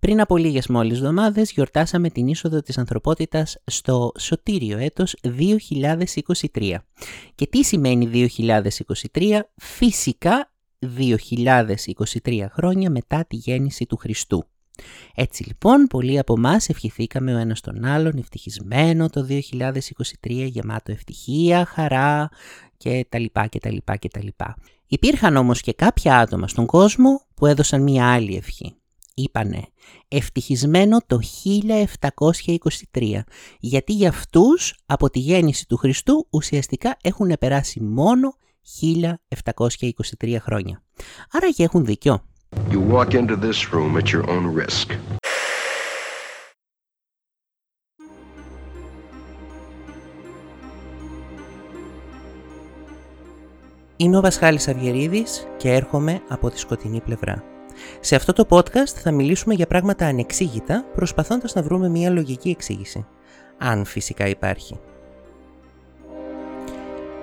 Πριν από λίγες μόλις εβδομάδες γιορτάσαμε την είσοδο της ανθρωπότητας στο σωτήριο έτος 2023. Και τι σημαίνει 2023? Φυσικά 2023 χρόνια μετά τη γέννηση του Χριστού. Έτσι λοιπόν, πολλοί από εμάς ευχηθήκαμε ο ένας τον άλλον ευτυχισμένο το 2023 γεμάτο ευτυχία, χαρά και τα λοιπά και τα λοιπά και τα λοιπά. Υπήρχαν όμως και κάποια άτομα στον κόσμο που έδωσαν μία άλλη ευχή. Είπανε ευτυχισμένο το 1723 γιατί για αυτούς από τη γέννηση του Χριστού ουσιαστικά έχουν περάσει μόνο 1723 χρόνια. Άρα και έχουν δίκιο. You walk into this room at your own risk. Είμαι ο Βασχάλης Αυγερίδης και έρχομαι από τη σκοτεινή πλευρά. Σε αυτό το podcast θα μιλήσουμε για πράγματα ανεξήγητα, προσπαθώντας να βρούμε μια λογική εξήγηση. Αν φυσικά υπάρχει.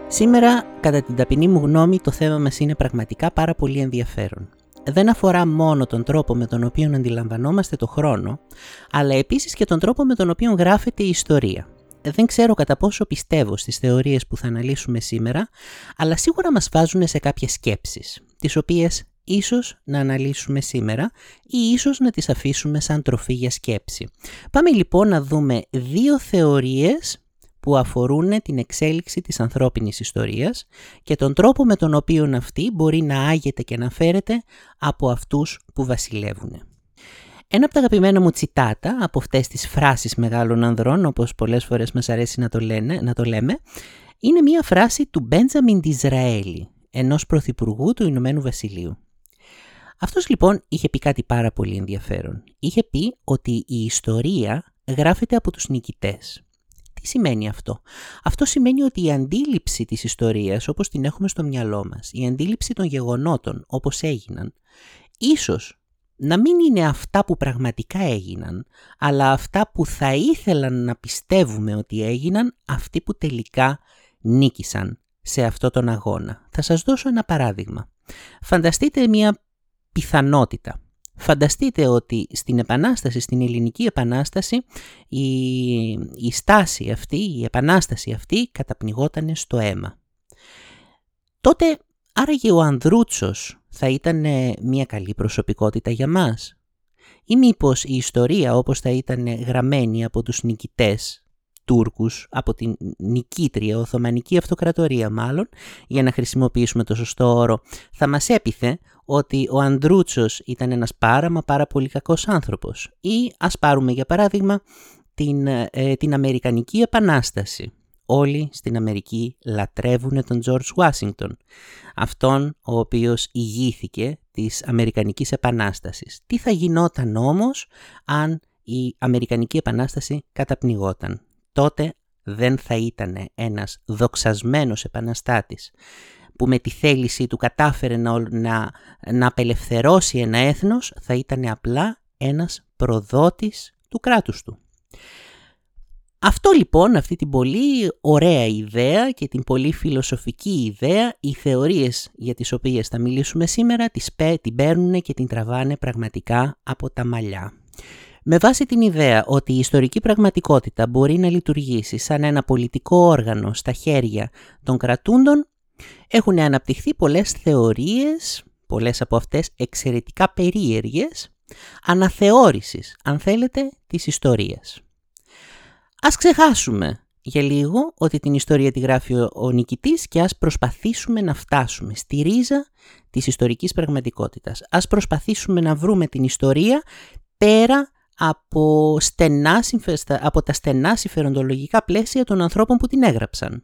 Σήμερα, κατά την ταπεινή μου γνώμη, το θέμα μας είναι πραγματικά πάρα πολύ ενδιαφέρον δεν αφορά μόνο τον τρόπο με τον οποίο αντιλαμβανόμαστε το χρόνο, αλλά επίσης και τον τρόπο με τον οποίο γράφεται η ιστορία. Δεν ξέρω κατά πόσο πιστεύω στις θεωρίες που θα αναλύσουμε σήμερα, αλλά σίγουρα μας βάζουν σε κάποιες σκέψεις, τις οποίες ίσως να αναλύσουμε σήμερα ή ίσως να τις αφήσουμε σαν τροφή για σκέψη. Πάμε λοιπόν να δούμε δύο θεωρίες που αφορούν την εξέλιξη της ανθρώπινης ιστορίας και τον τρόπο με τον οποίο αυτή μπορεί να άγεται και να φέρεται από αυτούς που βασιλεύουν. Ένα από τα αγαπημένα μου τσιτάτα από αυτές τις φράσεις μεγάλων ανδρών, όπως πολλές φορές μας αρέσει να το, λένε, να το λέμε, είναι μία φράση του Μπέντζαμιν Τιζραέλη, ενός πρωθυπουργού του Ηνωμένου Βασιλείου. Αυτός λοιπόν είχε πει κάτι πάρα πολύ ενδιαφέρον. Είχε πει ότι η ιστορία γράφεται από τους νικητές. Τι σημαίνει αυτό; Αυτό σημαίνει ότι η αντίληψη της ιστορίας όπως την έχουμε στο μυαλό μας, η αντίληψη των γεγονότων όπως έγιναν, ίσως να μην είναι αυτά που πραγματικά έγιναν, αλλά αυτά που θα ήθελαν να πιστεύουμε ότι έγιναν αυτοί που τελικά νίκησαν σε αυτό τον αγώνα. Θα σας δώσω ένα παράδειγμα. Φανταστείτε μια πιθανότητα. Φανταστείτε ότι στην Επανάσταση, στην Ελληνική Επανάσταση, η, η στάση αυτή, η Επανάσταση αυτή καταπνιγόταν στο αίμα. Τότε άραγε ο Ανδρούτσος θα ήταν μια καλή προσωπικότητα για μας; Ή μήπως η ιστορία όπως θα ήταν γραμμένη από τους νικητές Τούρκους από την νικήτρια Οθωμανική Αυτοκρατορία μάλλον, για να χρησιμοποιήσουμε το σωστό όρο, θα μας έπιθε ότι ο Ανδρούτσος ήταν ένας πάρα μα πάρα πολύ κακός άνθρωπος. Ή ας πάρουμε για παράδειγμα την, ε, την Αμερικανική Επανάσταση. Όλοι στην Αμερική λατρεύουν τον George Washington, αυτόν ο οποίος ηγήθηκε της Αμερικανικής Επανάστασης. Τι θα γινόταν όμως αν η Αμερικανική Επανάσταση καταπνιγόταν; Τότε δεν θα ήταν ένας δοξασμένος επαναστάτης που με τη θέληση του κατάφερε να, να, να απελευθερώσει ένα έθνος, θα ήταν απλά ένας προδότης του κράτους του. Αυτό λοιπόν, αυτή την πολύ ωραία ιδέα και την πολύ φιλοσοφική ιδέα, οι θεωρίες για τις οποίες θα μιλήσουμε σήμερα, τις, την παίρνουν και την τραβάνε πραγματικά από τα μαλλιά. Με βάση την ιδέα ότι η ιστορική πραγματικότητα μπορεί να λειτουργήσει σαν ένα πολιτικό όργανο στα χέρια των κρατούντων, έχουν αναπτυχθεί πολλές θεωρίες, πολλές από αυτές εξαιρετικά περίεργες, αναθεώρησης, αν θέλετε, της ιστορίας. Ας ξεχάσουμε για λίγο ότι την ιστορία τη γράφει ο νικητής και ας προσπαθήσουμε να φτάσουμε στη ρίζα της ιστορικής πραγματικότητας. Ας προσπαθήσουμε να βρούμε την ιστορία πέρα από, στενά, από τα στενά συμφεροντολογικά πλαίσια των ανθρώπων που την έγραψαν.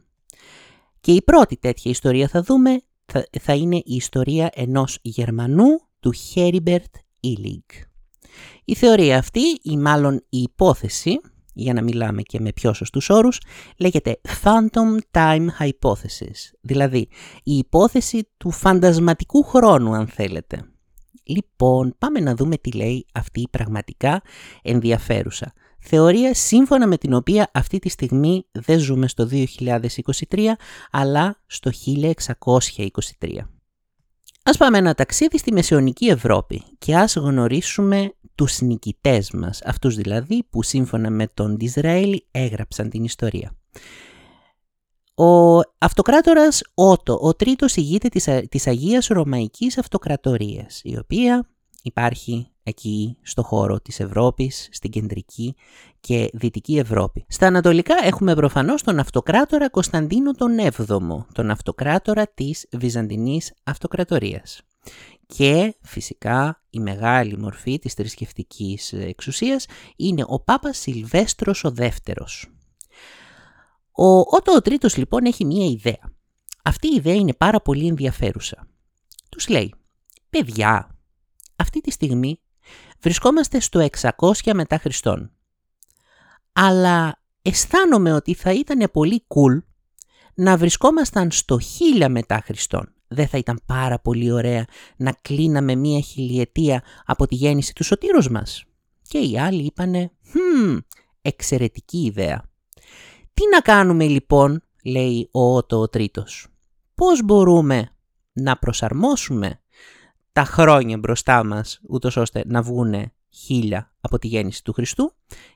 Και η πρώτη τέτοια ιστορία θα δούμε θα, θα είναι η ιστορία ενός Γερμανού του Χέριμπερτ Ήλιγκ. Η θεωρία αυτή ή μάλλον η υπόθεση, για να μιλάμε και με πιο σωστούς όρους, λέγεται Phantom Time Hypothesis, δηλαδή η υπόθεση του φαντασματικού χρόνου αν θέλετε. Λοιπόν, πάμε να δούμε τι λέει αυτή η πραγματικά ενδιαφέρουσα. Θεωρία σύμφωνα με την οποία αυτή τη στιγμή δεν ζούμε στο 2023, αλλά στο 1623. Ας πάμε ένα ταξίδι στη Μεσαιωνική Ευρώπη και ας γνωρίσουμε τους νικητές μας, αυτούς δηλαδή που σύμφωνα με τον Ισραήλ έγραψαν την ιστορία. Ο αυτοκράτορας Ότο, ο τρίτος ηγείται της, της Αγίας Ρωμαϊκής Αυτοκρατορίας, η οποία υπάρχει εκεί στο χώρο της Ευρώπης, στην κεντρική και δυτική Ευρώπη. Στα ανατολικά έχουμε προφανώς τον αυτοκράτορα Κωνσταντίνο τον 7ο, τον αυτοκράτορα της Βυζαντινής Αυτοκρατορίας. Και φυσικά η μεγάλη μορφή της θρησκευτικής εξουσίας είναι ο Πάπας Σιλβέστρος ο δεύτερος. Ο Ότο ο Τρίτος λοιπόν έχει μία ιδέα. Αυτή η ιδέα είναι πάρα πολύ ενδιαφέρουσα. Τους λέει, παιδιά, αυτή τη στιγμή βρισκόμαστε στο 600 μετά Χριστόν. Αλλά αισθάνομαι ότι θα ήταν πολύ cool να βρισκόμασταν στο 1000 μετά Χριστόν. Δεν θα ήταν πάρα πολύ ωραία να κλείναμε μία χιλιετία από τη γέννηση του σωτήρος μας. Και οι άλλοι είπανε, «Hm, εξαιρετική ιδέα». Τι να κάνουμε λοιπόν, λέει ο Ότο ο Τρίτος. Πώς μπορούμε να προσαρμόσουμε τα χρόνια μπροστά μας, ούτως ώστε να βγούνε χίλια από τη γέννηση του Χριστού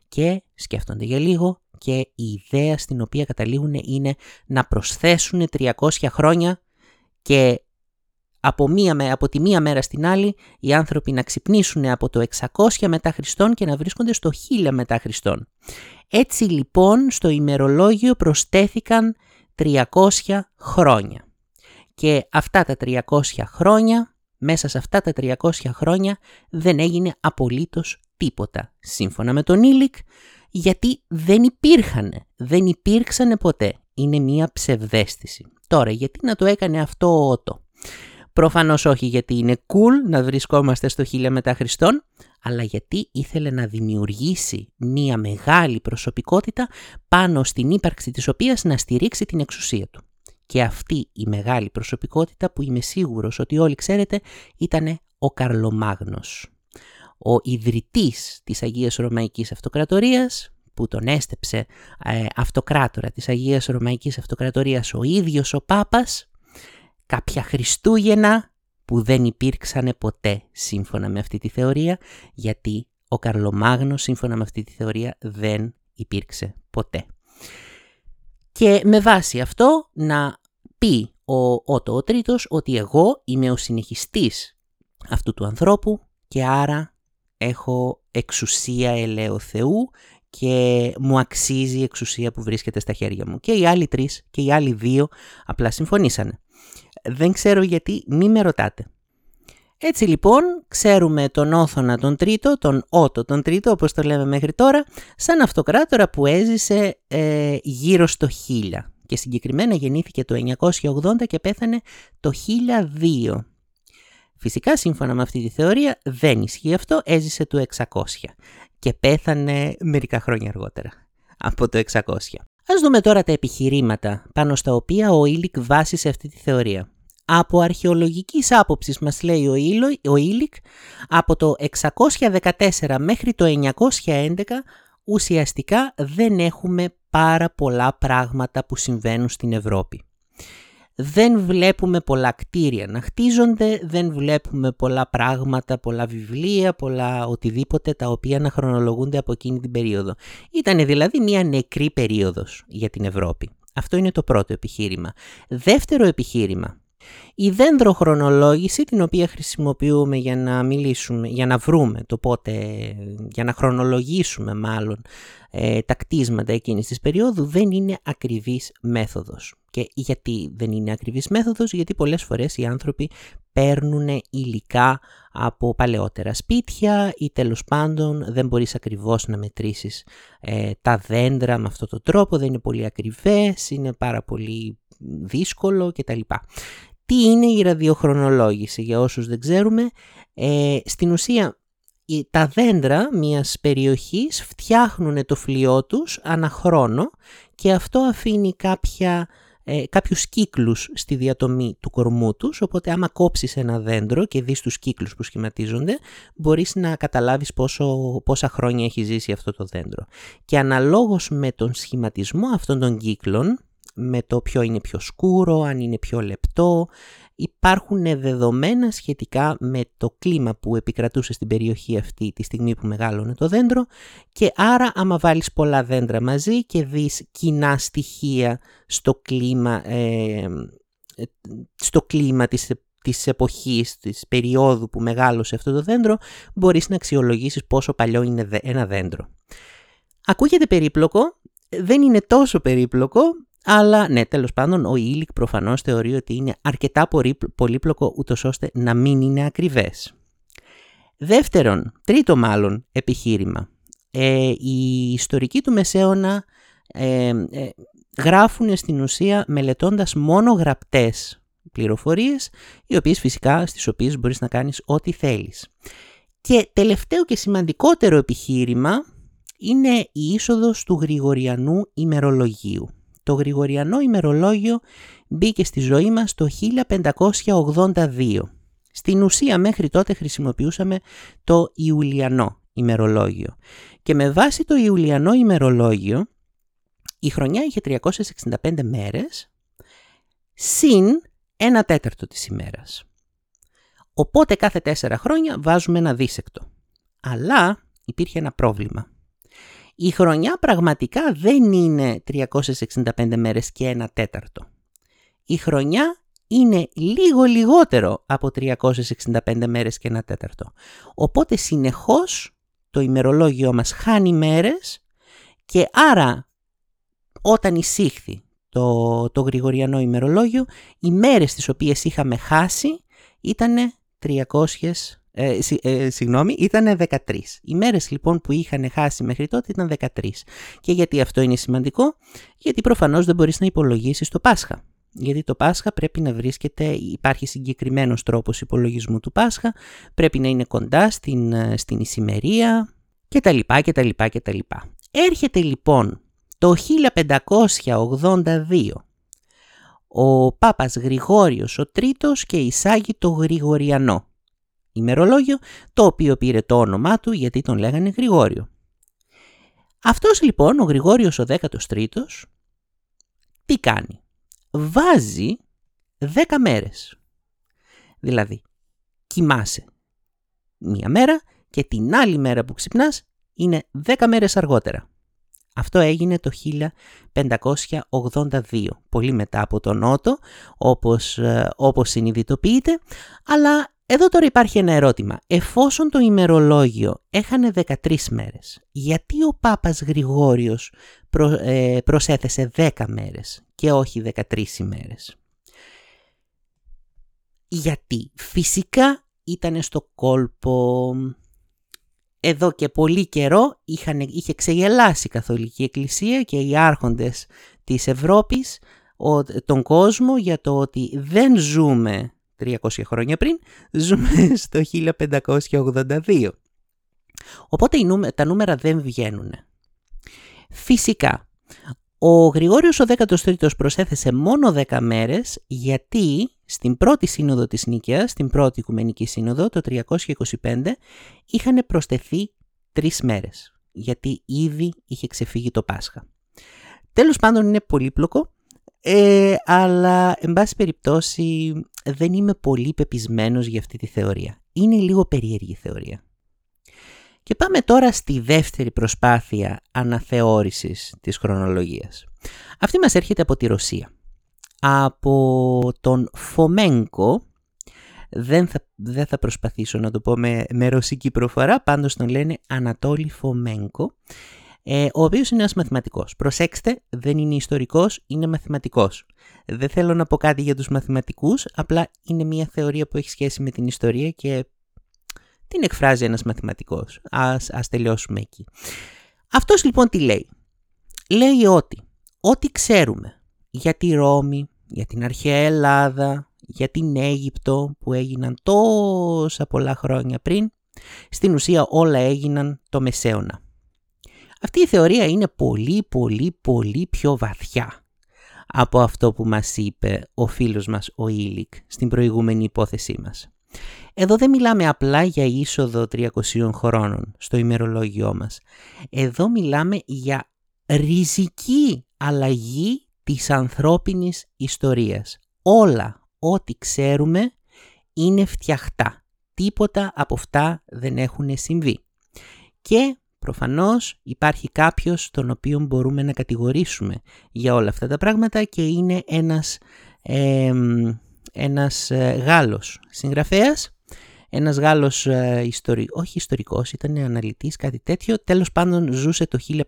και σκέφτονται για λίγο και η ιδέα στην οποία καταλήγουν είναι να προσθέσουν 300 χρόνια και από, μία, από τη μία μέρα στην άλλη οι άνθρωποι να ξυπνήσουν από το 600 μετά Χριστόν και να βρίσκονται στο 1000 μετά Χριστόν. Έτσι λοιπόν στο ημερολόγιο προσθέθηκαν 300 χρόνια. Και αυτά τα 300 χρόνια, μέσα σε αυτά τα 300 χρόνια δεν έγινε απολύτως τίποτα. Σύμφωνα με τον Ήλικ, γιατί δεν υπήρχαν, δεν υπήρξαν ποτέ. Είναι μία ψευδέστηση. Τώρα, γιατί να το έκανε αυτό ο Ότο; Προφανώς όχι γιατί είναι cool να βρισκόμαστε στο 1000 μετά Χριστόν, αλλά γιατί ήθελε να δημιουργήσει μία μεγάλη προσωπικότητα πάνω στην ύπαρξη της οποίας να στηρίξει την εξουσία του. Και αυτή η μεγάλη προσωπικότητα που είμαι σίγουρος ότι όλοι ξέρετε ήταν ο Καρλομάγνος. Ο ιδρυτής της Αγίας Ρωμαϊκής Αυτοκρατορίας, που τον έστεψε ε, αυτοκράτορα της Αγίας Ρωμαϊκής Αυτοκρατορίας ο ίδιος ο Πάπας, κάποια Χριστούγεννα που δεν υπήρξαν ποτέ σύμφωνα με αυτή τη θεωρία, γιατί ο Καρλομάγνος σύμφωνα με αυτή τη θεωρία δεν υπήρξε ποτέ. Και με βάση αυτό να πει ο Ότο ο Τρίτος ότι εγώ είμαι ο συνεχιστής αυτού του ανθρώπου και άρα έχω εξουσία ελαίου Θεού και μου αξίζει η εξουσία που βρίσκεται στα χέρια μου. Και οι άλλοι τρεις και οι άλλοι δύο απλά συμφωνήσανε. Δεν ξέρω γιατί, μη με ρωτάτε. Έτσι λοιπόν ξέρουμε τον Όθωνα τον Τρίτο, τον Ότο τον Τρίτο όπως το λέμε μέχρι τώρα, σαν αυτοκράτορα που έζησε ε, γύρω στο 1000 και συγκεκριμένα γεννήθηκε το 980 και πέθανε το 1002. Φυσικά σύμφωνα με αυτή τη θεωρία δεν ισχύει αυτό, έζησε το 600 και πέθανε μερικά χρόνια αργότερα από το 600. Ας δούμε τώρα τα επιχειρήματα πάνω στα οποία ο Ήλικ βάσισε αυτή τη θεωρία. Από αρχαιολογικής άποψης μας λέει ο, Ήλο, ο Ήλικ, από το 614 μέχρι το 911 ουσιαστικά δεν έχουμε πάρα πολλά πράγματα που συμβαίνουν στην Ευρώπη δεν βλέπουμε πολλά κτίρια να χτίζονται, δεν βλέπουμε πολλά πράγματα, πολλά βιβλία, πολλά οτιδήποτε τα οποία να χρονολογούνται από εκείνη την περίοδο. Ήταν δηλαδή μια νεκρή περίοδος για την Ευρώπη. Αυτό είναι το πρώτο επιχείρημα. Δεύτερο επιχείρημα. Η δέντροχρονολόγηση την οποία χρησιμοποιούμε για να μιλήσουμε, για να βρούμε το πότε, για να χρονολογήσουμε μάλλον ε, τα κτίσματα εκείνης της περίοδου δεν είναι ακριβής μέθοδος. Και γιατί δεν είναι ακριβής μέθοδος, γιατί πολλές φορές οι άνθρωποι παίρνουν υλικά από παλαιότερα σπίτια ή τέλος πάντων δεν μπορείς ακριβώς να μετρήσεις ε, τα δέντρα με αυτόν τον τρόπο, δεν είναι πολύ ακριβές, είναι πάρα πολύ δύσκολο κτλ. Τι είναι η ραδιοχρονολόγηση για όσους δεν ξέρουμε. Ε, στην ουσία τα δέντρα μιας περιοχής φτιάχνουν το φλοιό τους αναχρόνο και αυτό αφήνει κάποια, ε, κάποιους κύκλους στη διατομή του κορμού τους, οπότε άμα κόψεις ένα δέντρο και δεις τους κύκλους που σχηματίζονται, μπορείς να καταλάβεις πόσο, πόσα χρόνια έχει ζήσει αυτό το δέντρο. Και αναλόγως με τον σχηματισμό αυτών των κύκλων, με το ποιο είναι πιο σκούρο, αν είναι πιο λεπτό, υπάρχουν δεδομένα σχετικά με το κλίμα που επικρατούσε στην περιοχή αυτή τη στιγμή που μεγάλωνε το δέντρο και άρα άμα βάλεις πολλά δέντρα μαζί και δεις κοινά στοιχεία στο κλίμα, ε, στο κλίμα της, της εποχής, της περίοδου που μεγάλωσε αυτό το δέντρο, μπορείς να αξιολογήσεις πόσο παλιό είναι ένα δέντρο. Ακούγεται περίπλοκο, δεν είναι τόσο περίπλοκο, αλλά ναι, τέλος πάντων, ο Ήλικ προφανώς θεωρεί ότι είναι αρκετά πολύπλοκο ούτως ώστε να μην είναι ακριβές. Δεύτερον, τρίτο μάλλον επιχείρημα. Ε, οι ιστορικοί του Μεσαίωνα ε, ε, γράφουν στην ουσία μελετώντας μόνο γραπτές πληροφορίες, οι οποίες φυσικά στις οποίες μπορείς να κάνεις ό,τι θέλεις. Και τελευταίο και σημαντικότερο επιχείρημα είναι η είσοδος του Γρηγοριανού ημερολογίου. Το Γρηγοριανό ημερολόγιο μπήκε στη ζωή μας το 1582. Στην ουσία μέχρι τότε χρησιμοποιούσαμε το Ιουλιανό ημερολόγιο. Και με βάση το Ιουλιανό ημερολόγιο η χρονιά είχε 365 μέρες συν ένα τέταρτο της ημέρας. Οπότε κάθε τέσσερα χρόνια βάζουμε ένα δίσεκτο. Αλλά υπήρχε ένα πρόβλημα. Η χρονιά πραγματικά δεν είναι 365 μέρες και ένα τέταρτο. Η χρονιά είναι λίγο λιγότερο από 365 μέρες και ένα τέταρτο. Οπότε συνεχώς το ημερολόγιο μας χάνει μέρες και άρα όταν εισήχθη το, το γρηγοριανό ημερολόγιο, οι μέρες τις οποίες είχαμε χάσει ήταν 300 ε, ε, συγγνώμη, ήταν 13. Οι μέρες λοιπόν που είχαν χάσει μέχρι τότε ήταν 13. Και γιατί αυτό είναι σημαντικό, γιατί προφανώς δεν μπορείς να υπολογίσεις το Πάσχα. Γιατί το Πάσχα πρέπει να βρίσκεται, υπάρχει συγκεκριμένος τρόπος υπολογισμού του Πάσχα, πρέπει να είναι κοντά στην, ε, στην ησημερία κτλ. κτλ, κτλ. Έρχεται λοιπόν το 1582 ο Πάπας Γρηγόριος ο Τρίτος και εισάγει το Γρηγοριανό ημερολόγιο, το οποίο πήρε το όνομά του γιατί τον λέγανε Γρηγόριο. Αυτός λοιπόν, ο Γρηγόριος ο 13ος, τι κάνει; Βάζει 10 μέρες. Δηλαδή, κοιμάσαι μία μέρα και την άλλη μέρα που ξυπνάς είναι 10 μέρες αργότερα. Αυτό έγινε το 1582, πολύ μετά από τον Νότο, όπως, ε, όπως συνειδητοποιείται, αλλά εδώ τώρα υπάρχει ένα ερώτημα. Εφόσον το ημερολόγιο έχανε 13 μέρες, γιατί ο Πάπας Γρηγόριος προ, ε, προσέθεσε 10 μέρες και όχι 13 ημέρες. Γιατί φυσικά ήταν στο κόλπο εδώ και πολύ καιρό είχαν, είχε ξεγελάσει η Καθολική Εκκλησία και οι άρχοντες της Ευρώπης ο, τον κόσμο για το ότι δεν ζούμε 300 χρόνια πριν, ζούμε στο 1582. Οπότε τα νούμερα δεν βγαίνουν. Φυσικά, ο Γρηγόριος ο 13ος προσέθεσε μόνο 10 μέρες γιατί στην πρώτη σύνοδο της Νίκαιας, στην πρώτη Οικουμενική Σύνοδο, το 325, είχαν προσθεθεί 3 μέρες γιατί ήδη είχε ξεφύγει το Πάσχα. Τέλος πάντων είναι πολύπλοκο ε, αλλά, εν πάση περιπτώσει, δεν είμαι πολύ πεπισμένος για αυτή τη θεωρία. Είναι λίγο περίεργη θεωρία. Και πάμε τώρα στη δεύτερη προσπάθεια αναθεώρησης της χρονολογίας. Αυτή μας έρχεται από τη Ρωσία. Από τον Φωμένκο, δεν θα, δεν θα προσπαθήσω να το πω με, με ρωσική προφορά, πάντως τον λένε Ανατόλη Φωμένκο ε, ο οποίος είναι ένας μαθηματικός. Προσέξτε, δεν είναι ιστορικός, είναι μαθηματικός. Δεν θέλω να πω κάτι για τους μαθηματικούς, απλά είναι μια θεωρία που έχει σχέση με την ιστορία και την εκφράζει ένας μαθηματικός. Α ας τελειώσουμε εκεί. Αυτός λοιπόν τι λέει; Λέει ότι ό,τι ξέρουμε για τη Ρώμη, για την αρχαία Ελλάδα, για την Αίγυπτο που έγιναν τόσα πολλά χρόνια πριν, στην ουσία όλα έγιναν το Μεσαίωνα. Αυτή η θεωρία είναι πολύ πολύ πολύ πιο βαθιά από αυτό που μας είπε ο φίλος μας ο Ήλικ στην προηγούμενη υπόθεσή μας. Εδώ δεν μιλάμε απλά για είσοδο 300 χρόνων στο ημερολόγιό μας. Εδώ μιλάμε για ριζική αλλαγή της ανθρώπινης ιστορίας. Όλα, ό,τι ξέρουμε είναι φτιαχτά. Τίποτα από αυτά δεν έχουν συμβεί. Και προφανώς υπάρχει κάποιος τον οποίο μπορούμε να κατηγορήσουμε για όλα αυτά τα πράγματα και είναι ένας, ε, ένας Γάλλος συγγραφέας ένας Γάλλος ε, ιστορι... όχι ιστορικός, ήταν αναλυτής, κάτι τέτοιο. Τέλος πάντων ζούσε το 1500-1600,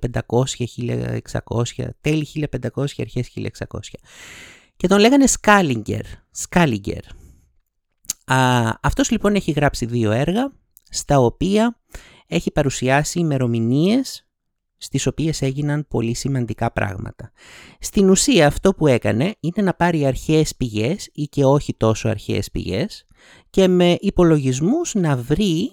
τέλη 1500 αρχές 1600. Και τον λέγανε Σκάλιγκερ. Σκάλιγκερ. αυτός λοιπόν έχει γράψει δύο έργα, στα οποία έχει παρουσιάσει ημερομηνίες στις οποίες έγιναν πολύ σημαντικά πράγματα. Στην ουσία αυτό που έκανε είναι να πάρει αρχαίες πηγές ή και όχι τόσο αρχαίες πηγές και με υπολογισμούς να βρει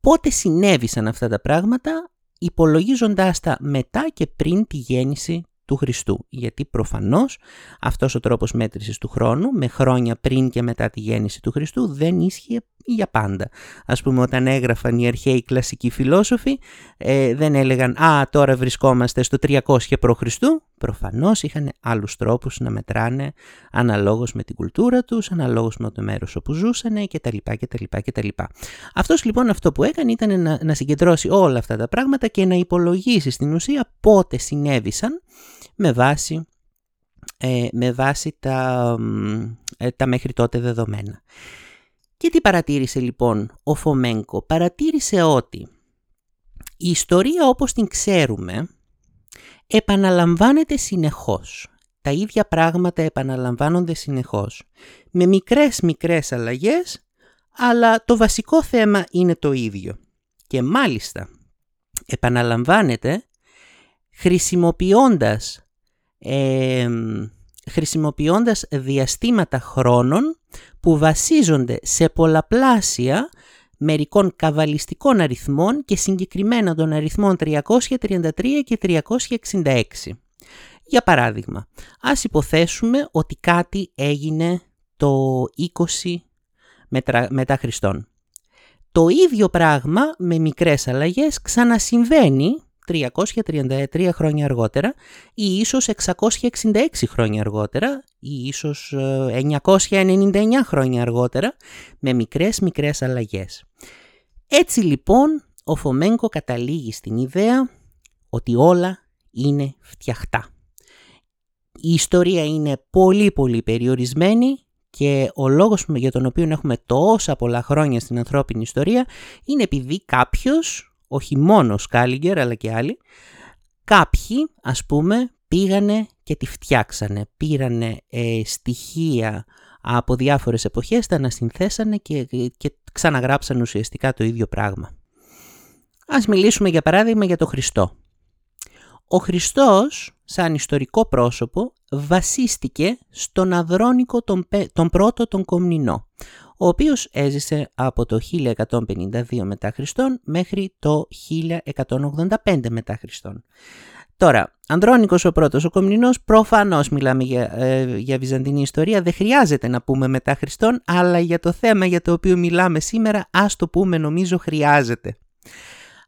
πότε συνέβησαν αυτά τα πράγματα υπολογίζοντάς τα μετά και πριν τη γέννηση του Χριστού. Γιατί προφανώς αυτός ο τρόπος μέτρησης του χρόνου με χρόνια πριν και μετά τη γέννηση του Χριστού δεν ίσχυε για πάντα. Ας πούμε όταν έγραφαν οι αρχαίοι κλασικοί φιλόσοφοι ε, δεν έλεγαν «Α, τώρα βρισκόμαστε στο 300 π.Χ. Προφανώς είχαν άλλους τρόπους να μετράνε αναλόγως με την κουλτούρα τους, αναλόγως με το μέρος όπου ζούσαν κτλ. κτλ, κτλ. Αυτός λοιπόν αυτό που έκανε ήταν να, να συγκεντρώσει όλα αυτά τα πράγματα και να υπολογίσει στην ουσία πότε συνέβησαν με βάση, ε, με βάση τα, ε, τα μέχρι τότε δεδομένα. Και τι παρατήρησε λοιπόν ο Φωμένκο. Παρατήρησε ότι η ιστορία όπως την ξέρουμε επαναλαμβάνεται συνεχώς. Τα ίδια πράγματα επαναλαμβάνονται συνεχώς. Με μικρές μικρές αλλαγές, αλλά το βασικό θέμα είναι το ίδιο. Και μάλιστα επαναλαμβάνεται χρησιμοποιώντας, ε, χρησιμοποιώντας διαστήματα χρόνων που βασίζονται σε πολλαπλάσια μερικών καβαλιστικών αριθμών και συγκεκριμένα των αριθμών 333 και 366. Για παράδειγμα, ας υποθέσουμε ότι κάτι έγινε το 20 μετά Χριστόν. Το ίδιο πράγμα με μικρές αλλαγές ξανασυμβαίνει 333 χρόνια αργότερα ή ίσως 666 χρόνια αργότερα ή ίσως 999 ε, χρόνια αργότερα με μικρές μικρές αλλαγές. Έτσι λοιπόν ο Φωμένκο καταλήγει στην ιδέα ότι όλα είναι φτιαχτά. Η ιστορία είναι πολύ πολύ περιορισμένη και ο λόγος για τον οποίο έχουμε τόσα πολλά χρόνια στην ανθρώπινη ιστορία είναι επειδή κάποιος όχι μόνο Σκάλιγκερ αλλά και άλλοι, κάποιοι ας πούμε πήγανε και τη φτιάξανε, πήρανε ε, στοιχεία από διάφορες εποχές, τα ανασυνθέσανε και, και ξαναγράψαν ουσιαστικά το ίδιο πράγμα. Ας μιλήσουμε για παράδειγμα για τον Χριστό. Ο Χριστός, σαν ιστορικό πρόσωπο, βασίστηκε στον Αδρόνικο τον, τον πρώτο τον Κομνηνό, ο οποίος έζησε από το 1152 μετά Χριστόν μέχρι το 1185 μετά Χριστόν. Τώρα, Ανδρώνικος ο πρώτος, ο Κομνηνός, προφανώς μιλάμε για, ε, για βυζαντινή ιστορία, δεν χρειάζεται να πούμε μετά Χριστόν, αλλά για το θέμα για το οποίο μιλάμε σήμερα, ας το πούμε νομίζω χρειάζεται.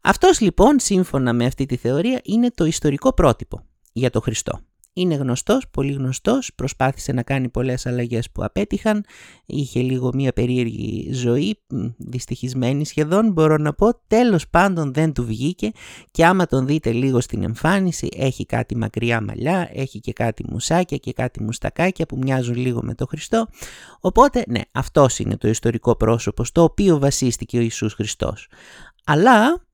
Αυτός λοιπόν, σύμφωνα με αυτή τη θεωρία, είναι το ιστορικό πρότυπο για το Χριστό. Είναι γνωστός, πολύ γνωστός, προσπάθησε να κάνει πολλές αλλαγές που απέτυχαν, είχε λίγο μία περίεργη ζωή, δυστυχισμένη σχεδόν μπορώ να πω, τέλος πάντων δεν του βγήκε και άμα τον δείτε λίγο στην εμφάνιση έχει κάτι μακριά μαλλιά, έχει και κάτι μουσάκια και κάτι μουστακάκια που μοιάζουν λίγο με το Χριστό, οπότε ναι αυτός είναι το ιστορικό πρόσωπο στο οποίο βασίστηκε ο Ιησούς Χριστός. Αλλά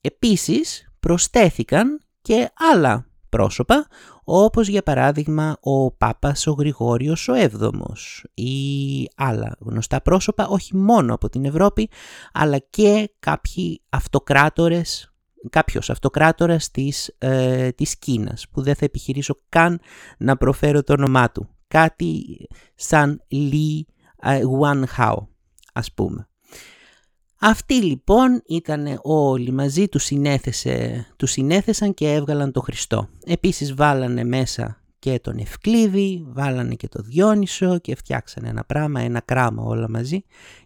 επίσης προσθέθηκαν και άλλα πρόσωπα, όπως για παράδειγμα ο Πάπας ο Γρηγόριος ο Έβδομος ή άλλα γνωστά πρόσωπα όχι μόνο από την Ευρώπη αλλά και κάποιοι αυτοκράτορες κάποιος αυτοκράτορας της, ε, της Κίνας που δεν θα επιχειρήσω καν να προφέρω το όνομά του. Κάτι σαν Li Guanhao ας πούμε. Αυτοί λοιπόν ήταν όλοι μαζί, τους, συνέθεσε, τους συνέθεσαν και έβγαλαν το Χριστό. Επίσης βάλανε μέσα και τον Ευκλήδη, βάλανε και το Διόνυσο και φτιάξανε ένα πράγμα, ένα κράμα όλα μαζί.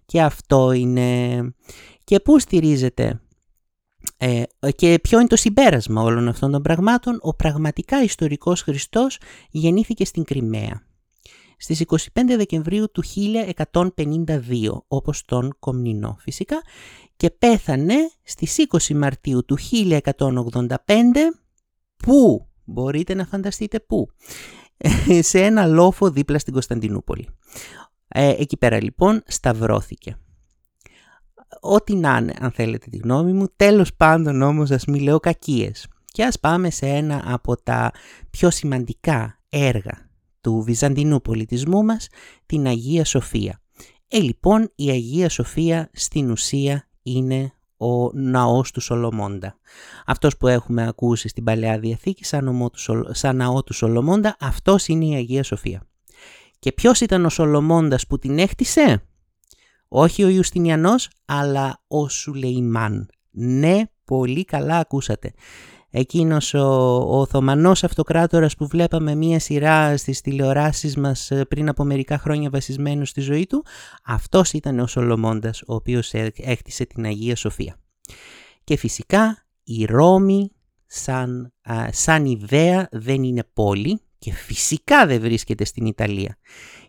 Και αυτό είναι... Και πού στηρίζεται ε, και ποιο είναι το συμπέρασμα όλων αυτών των πραγμάτων; Ο πραγματικά ιστορικός Χριστός γεννήθηκε στην Κρυμαία. Στις 25 Δεκεμβρίου του 1152, όπως τον Κομνηνό φυσικά, και πέθανε στις 20 Μαρτίου του 1185, που μπορείτε να φανταστείτε πού, σε ένα λόφο δίπλα στην Κωνσταντινούπολη. Ε, εκεί πέρα λοιπόν σταυρώθηκε. Ό,τι να είναι, αν θέλετε τη γνώμη μου, τέλος πάντων όμως ας μην λέω κακίες. Και ας πάμε σε ένα από τα πιο σημαντικά έργα του βυζαντινού πολιτισμού μας, την Αγία Σοφία. Ε, λοιπόν, η Αγία Σοφία στην ουσία είναι ο ναός του Σολομώντα. Αυτός που έχουμε ακούσει στην Παλαιά Διαθήκη σαν, σαν ναό του Σολομώντα, αυτός είναι η Αγία Σοφία. Και ποιος ήταν ο Σολομώντας που την έκτισε; Όχι ο Ιουστινιανός, αλλά ο Σουλεϊμάν. Ναι, πολύ καλά ακούσατε. Εκείνος ο, ο Οθωμανός αυτοκράτορας που βλέπαμε μία σειρά στις τηλεοράσεις μας ε, πριν από μερικά χρόνια βασισμένου στη ζωή του, αυτός ήταν ο Σολομώντας ο οποίος έκτισε την Αγία Σοφία. Και φυσικά η Ρώμη σαν, σαν ιδέα δεν είναι πόλη και φυσικά δεν βρίσκεται στην Ιταλία.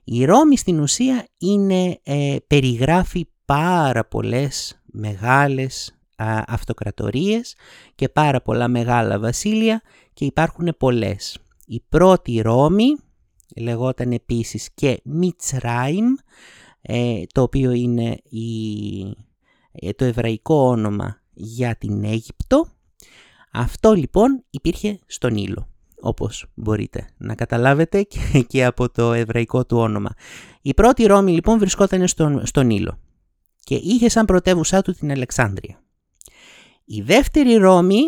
Η Ρώμη στην ουσία είναι, ε, περιγράφει πάρα πολλές μεγάλες α, αυτοκρατορίες και πάρα πολλά μεγάλα βασίλεια και υπάρχουν πολλές. Η πρώτη Ρώμη λεγόταν επίσης και Μιτσράιμ, ε, το οποίο είναι η, ε, το εβραϊκό όνομα για την Αίγυπτο. Αυτό λοιπόν υπήρχε στον Ήλο όπως μπορείτε να καταλάβετε και, από το εβραϊκό του όνομα. Η πρώτη Ρώμη λοιπόν βρισκόταν στον, στον Ήλο και είχε σαν πρωτεύουσά του την Αλεξάνδρεια. Η δεύτερη Ρώμη,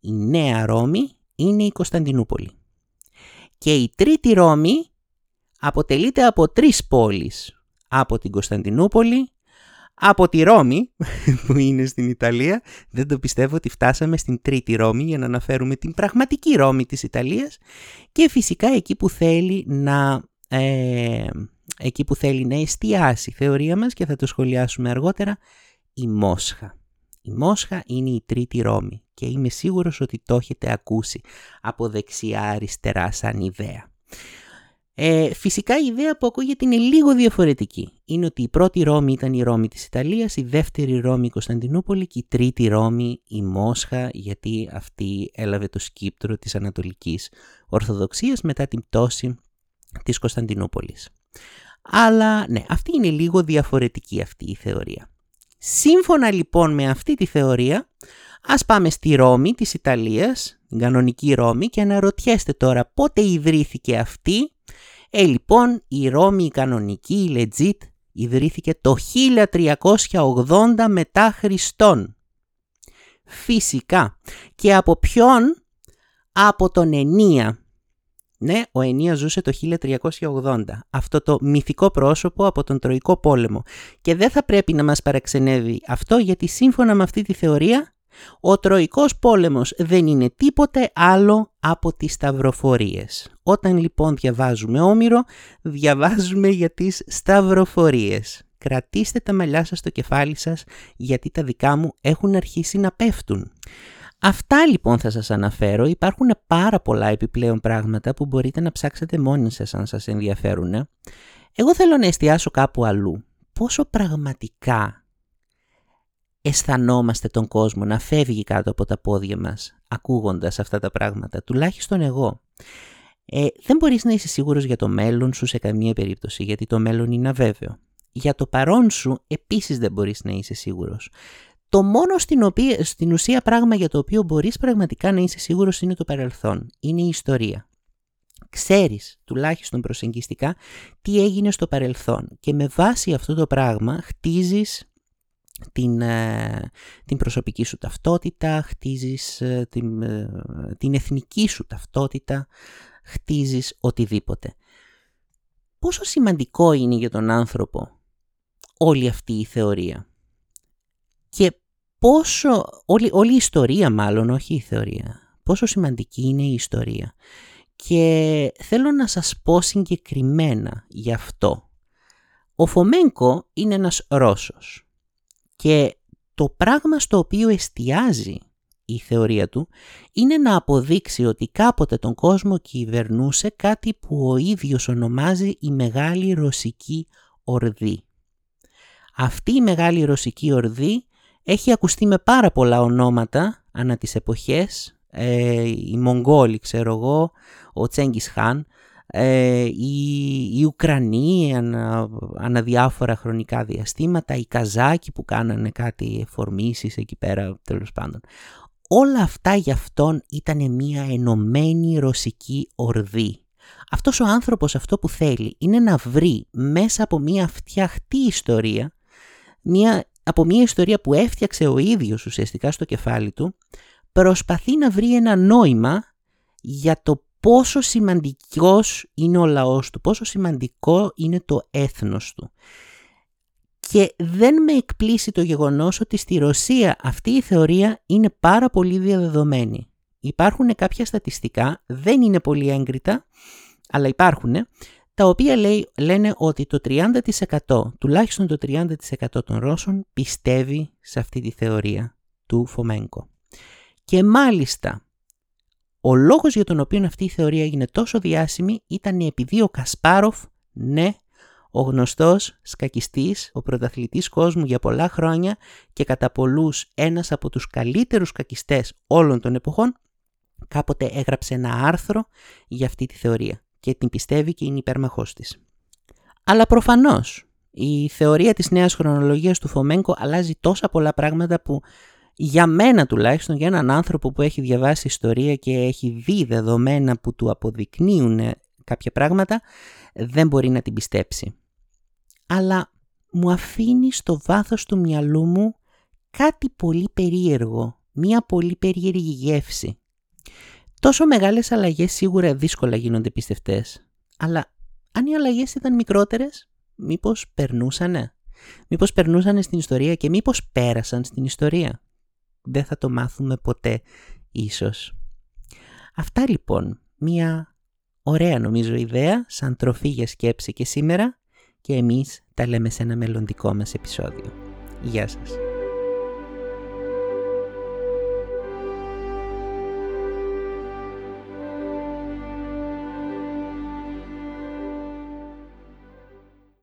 η νέα Ρώμη, είναι η Κωνσταντινούπολη. Και η τρίτη Ρώμη αποτελείται από τρεις πόλεις. Από την Κωνσταντινούπολη, από τη Ρώμη, που είναι στην Ιταλία, δεν το πιστεύω ότι φτάσαμε στην τρίτη Ρώμη για να αναφέρουμε την πραγματική Ρώμη της Ιταλίας και φυσικά εκεί που θέλει να, ε, εκεί που θέλει να εστιάσει η θεωρία μας και θα το σχολιάσουμε αργότερα, η Μόσχα. Η Μόσχα είναι η τρίτη Ρώμη και είμαι σίγουρος ότι το έχετε ακούσει από δεξιά-αριστερά σαν ιδέα. Ε, φυσικά η ιδέα που ακούγεται είναι λίγο διαφορετική. Είναι ότι η πρώτη Ρώμη ήταν η Ρώμη της Ιταλίας, η δεύτερη Ρώμη η Κωνσταντινούπολη και η τρίτη Ρώμη η Μόσχα γιατί αυτή έλαβε το σκύπτρο της Ανατολικής Ορθοδοξίας μετά την πτώση της Κωνσταντινούπολης. Αλλά ναι, αυτή είναι λίγο διαφορετική αυτή η θεωρία. Σύμφωνα λοιπόν με αυτή τη θεωρία, ας πάμε στη Ρώμη της Ιταλίας, την κανονική Ρώμη και αναρωτιέστε τώρα πότε ιδρύθηκε αυτή ε, λοιπόν, η Ρώμη η κανονική, η legit, ιδρύθηκε το 1380 μετά Χριστόν. Φυσικά. Και από ποιον; Από τον Ενία. Ναι, ο Ενία ζούσε το 1380. Αυτό το μυθικό πρόσωπο από τον Τροϊκό πόλεμο. Και δεν θα πρέπει να μας παραξενεύει αυτό γιατί σύμφωνα με αυτή τη θεωρία ο Τροϊκός πόλεμος δεν είναι τίποτε άλλο από τις σταυροφορίες. Όταν λοιπόν διαβάζουμε Όμηρο, διαβάζουμε για τις σταυροφορίες. Κρατήστε τα μαλλιά σας στο κεφάλι σας, γιατί τα δικά μου έχουν αρχίσει να πέφτουν. Αυτά λοιπόν θα σας αναφέρω. Υπάρχουν πάρα πολλά επιπλέον πράγματα που μπορείτε να ψάξετε μόνοι σας αν σας ενδιαφέρουν. Εγώ θέλω να εστιάσω κάπου αλλού. Πόσο πραγματικά αισθανόμαστε τον κόσμο να φεύγει κάτω από τα πόδια μας ακούγοντας αυτά τα πράγματα, τουλάχιστον εγώ. Ε, δεν μπορείς να είσαι σίγουρος για το μέλλον σου σε καμία περίπτωση, γιατί το μέλλον είναι αβέβαιο. Για το παρόν σου επίσης δεν μπορείς να είσαι σίγουρος. Το μόνο στην, οποία, στην ουσία πράγμα για το οποίο μπορείς πραγματικά να είσαι σίγουρος είναι το παρελθόν, είναι η ιστορία. Ξέρεις, τουλάχιστον προσεγγιστικά, τι έγινε στο παρελθόν και με βάση αυτό το πράγμα χτίζεις την, ε, την προσωπική σου ταυτότητα, χτίζεις ε, την, ε, την εθνική σου ταυτότητα, χτίζεις οτιδήποτε. Πόσο σημαντικό είναι για τον άνθρωπο όλη αυτή η θεωρία; Και πόσο, όλη, όλη η ιστορία μάλλον, όχι η θεωρία, πόσο σημαντική είναι η ιστορία. Και θέλω να σας πω συγκεκριμένα γι' αυτό. Ο Φωμένκο είναι ένας Ρώσος και το πράγμα στο οποίο εστιάζει η θεωρία του είναι να αποδείξει ότι κάποτε τον κόσμο κυβερνούσε κάτι που ο ίδιος ονομάζει η Μεγάλη Ρωσική Ορδή. Αυτή η Μεγάλη Ρωσική Ορδή έχει ακουστεί με πάρα πολλά ονόματα ανά τις εποχές, ε, οι Μογγόλοι ξέρω εγώ, ο Τσέγγις Χάν, ε, οι, οι Ουκρανοί ανα, αναδιάφορα χρονικά διαστήματα, οι Καζάκοι που κάνανε κάτι εφορμήσεις εκεί πέρα τέλος πάντων. Όλα αυτά για αυτόν ήταν μια ενωμένη ρωσική ορδή. Αυτός ο άνθρωπος αυτό που θέλει είναι να βρει μέσα από μια φτιαχτή ιστορία, μια, από μια ιστορία που έφτιαξε ο ίδιος ουσιαστικά στο κεφάλι του, προσπαθεί να βρει ένα νόημα για το πόσο σημαντικός είναι ο λαός του, πόσο σημαντικό είναι το έθνος του. Και δεν με εκπλήσει το γεγονός ότι στη Ρωσία αυτή η θεωρία είναι πάρα πολύ διαδεδομένη. Υπάρχουν κάποια στατιστικά, δεν είναι πολύ έγκριτα, αλλά υπάρχουν, τα οποία λέει, λένε ότι το 30%, τουλάχιστον το 30% των Ρώσων πιστεύει σε αυτή τη θεωρία του Φωμένκο. Και μάλιστα ο λόγος για τον οποίο αυτή η θεωρία έγινε τόσο διάσημη ήταν επειδή ο Κασπάροφ, ναι, ο γνωστός σκακιστής, ο πρωταθλητής κόσμου για πολλά χρόνια και κατά πολλούς ένας από τους καλύτερους σκακιστές όλων των εποχών, κάποτε έγραψε ένα άρθρο για αυτή τη θεωρία και την πιστεύει και είναι υπέρμαχός της. Αλλά προφανώς η θεωρία της νέας χρονολογίας του Φωμένκο αλλάζει τόσα πολλά πράγματα που για μένα τουλάχιστον, για έναν άνθρωπο που έχει διαβάσει ιστορία και έχει δει δεδομένα που του αποδεικνύουν κάποια πράγματα, δεν μπορεί να την πιστέψει. Αλλά μου αφήνει στο βάθος του μυαλού μου κάτι πολύ περίεργο, μία πολύ περίεργη γεύση. Τόσο μεγάλες αλλαγές σίγουρα δύσκολα γίνονται πιστευτές, αλλά αν οι αλλαγές ήταν μικρότερες, μήπως περνούσανε; Μήπως περνούσανε στην ιστορία και μήπως πέρασαν στην ιστορία; Δεν θα το μάθουμε ποτέ ίσως. Αυτά λοιπόν, μια ωραία νομίζω ιδέα σαν τροφή για σκέψη και σήμερα και εμείς τα λέμε σε ένα μελλοντικό μας επεισόδιο. Γεια σας.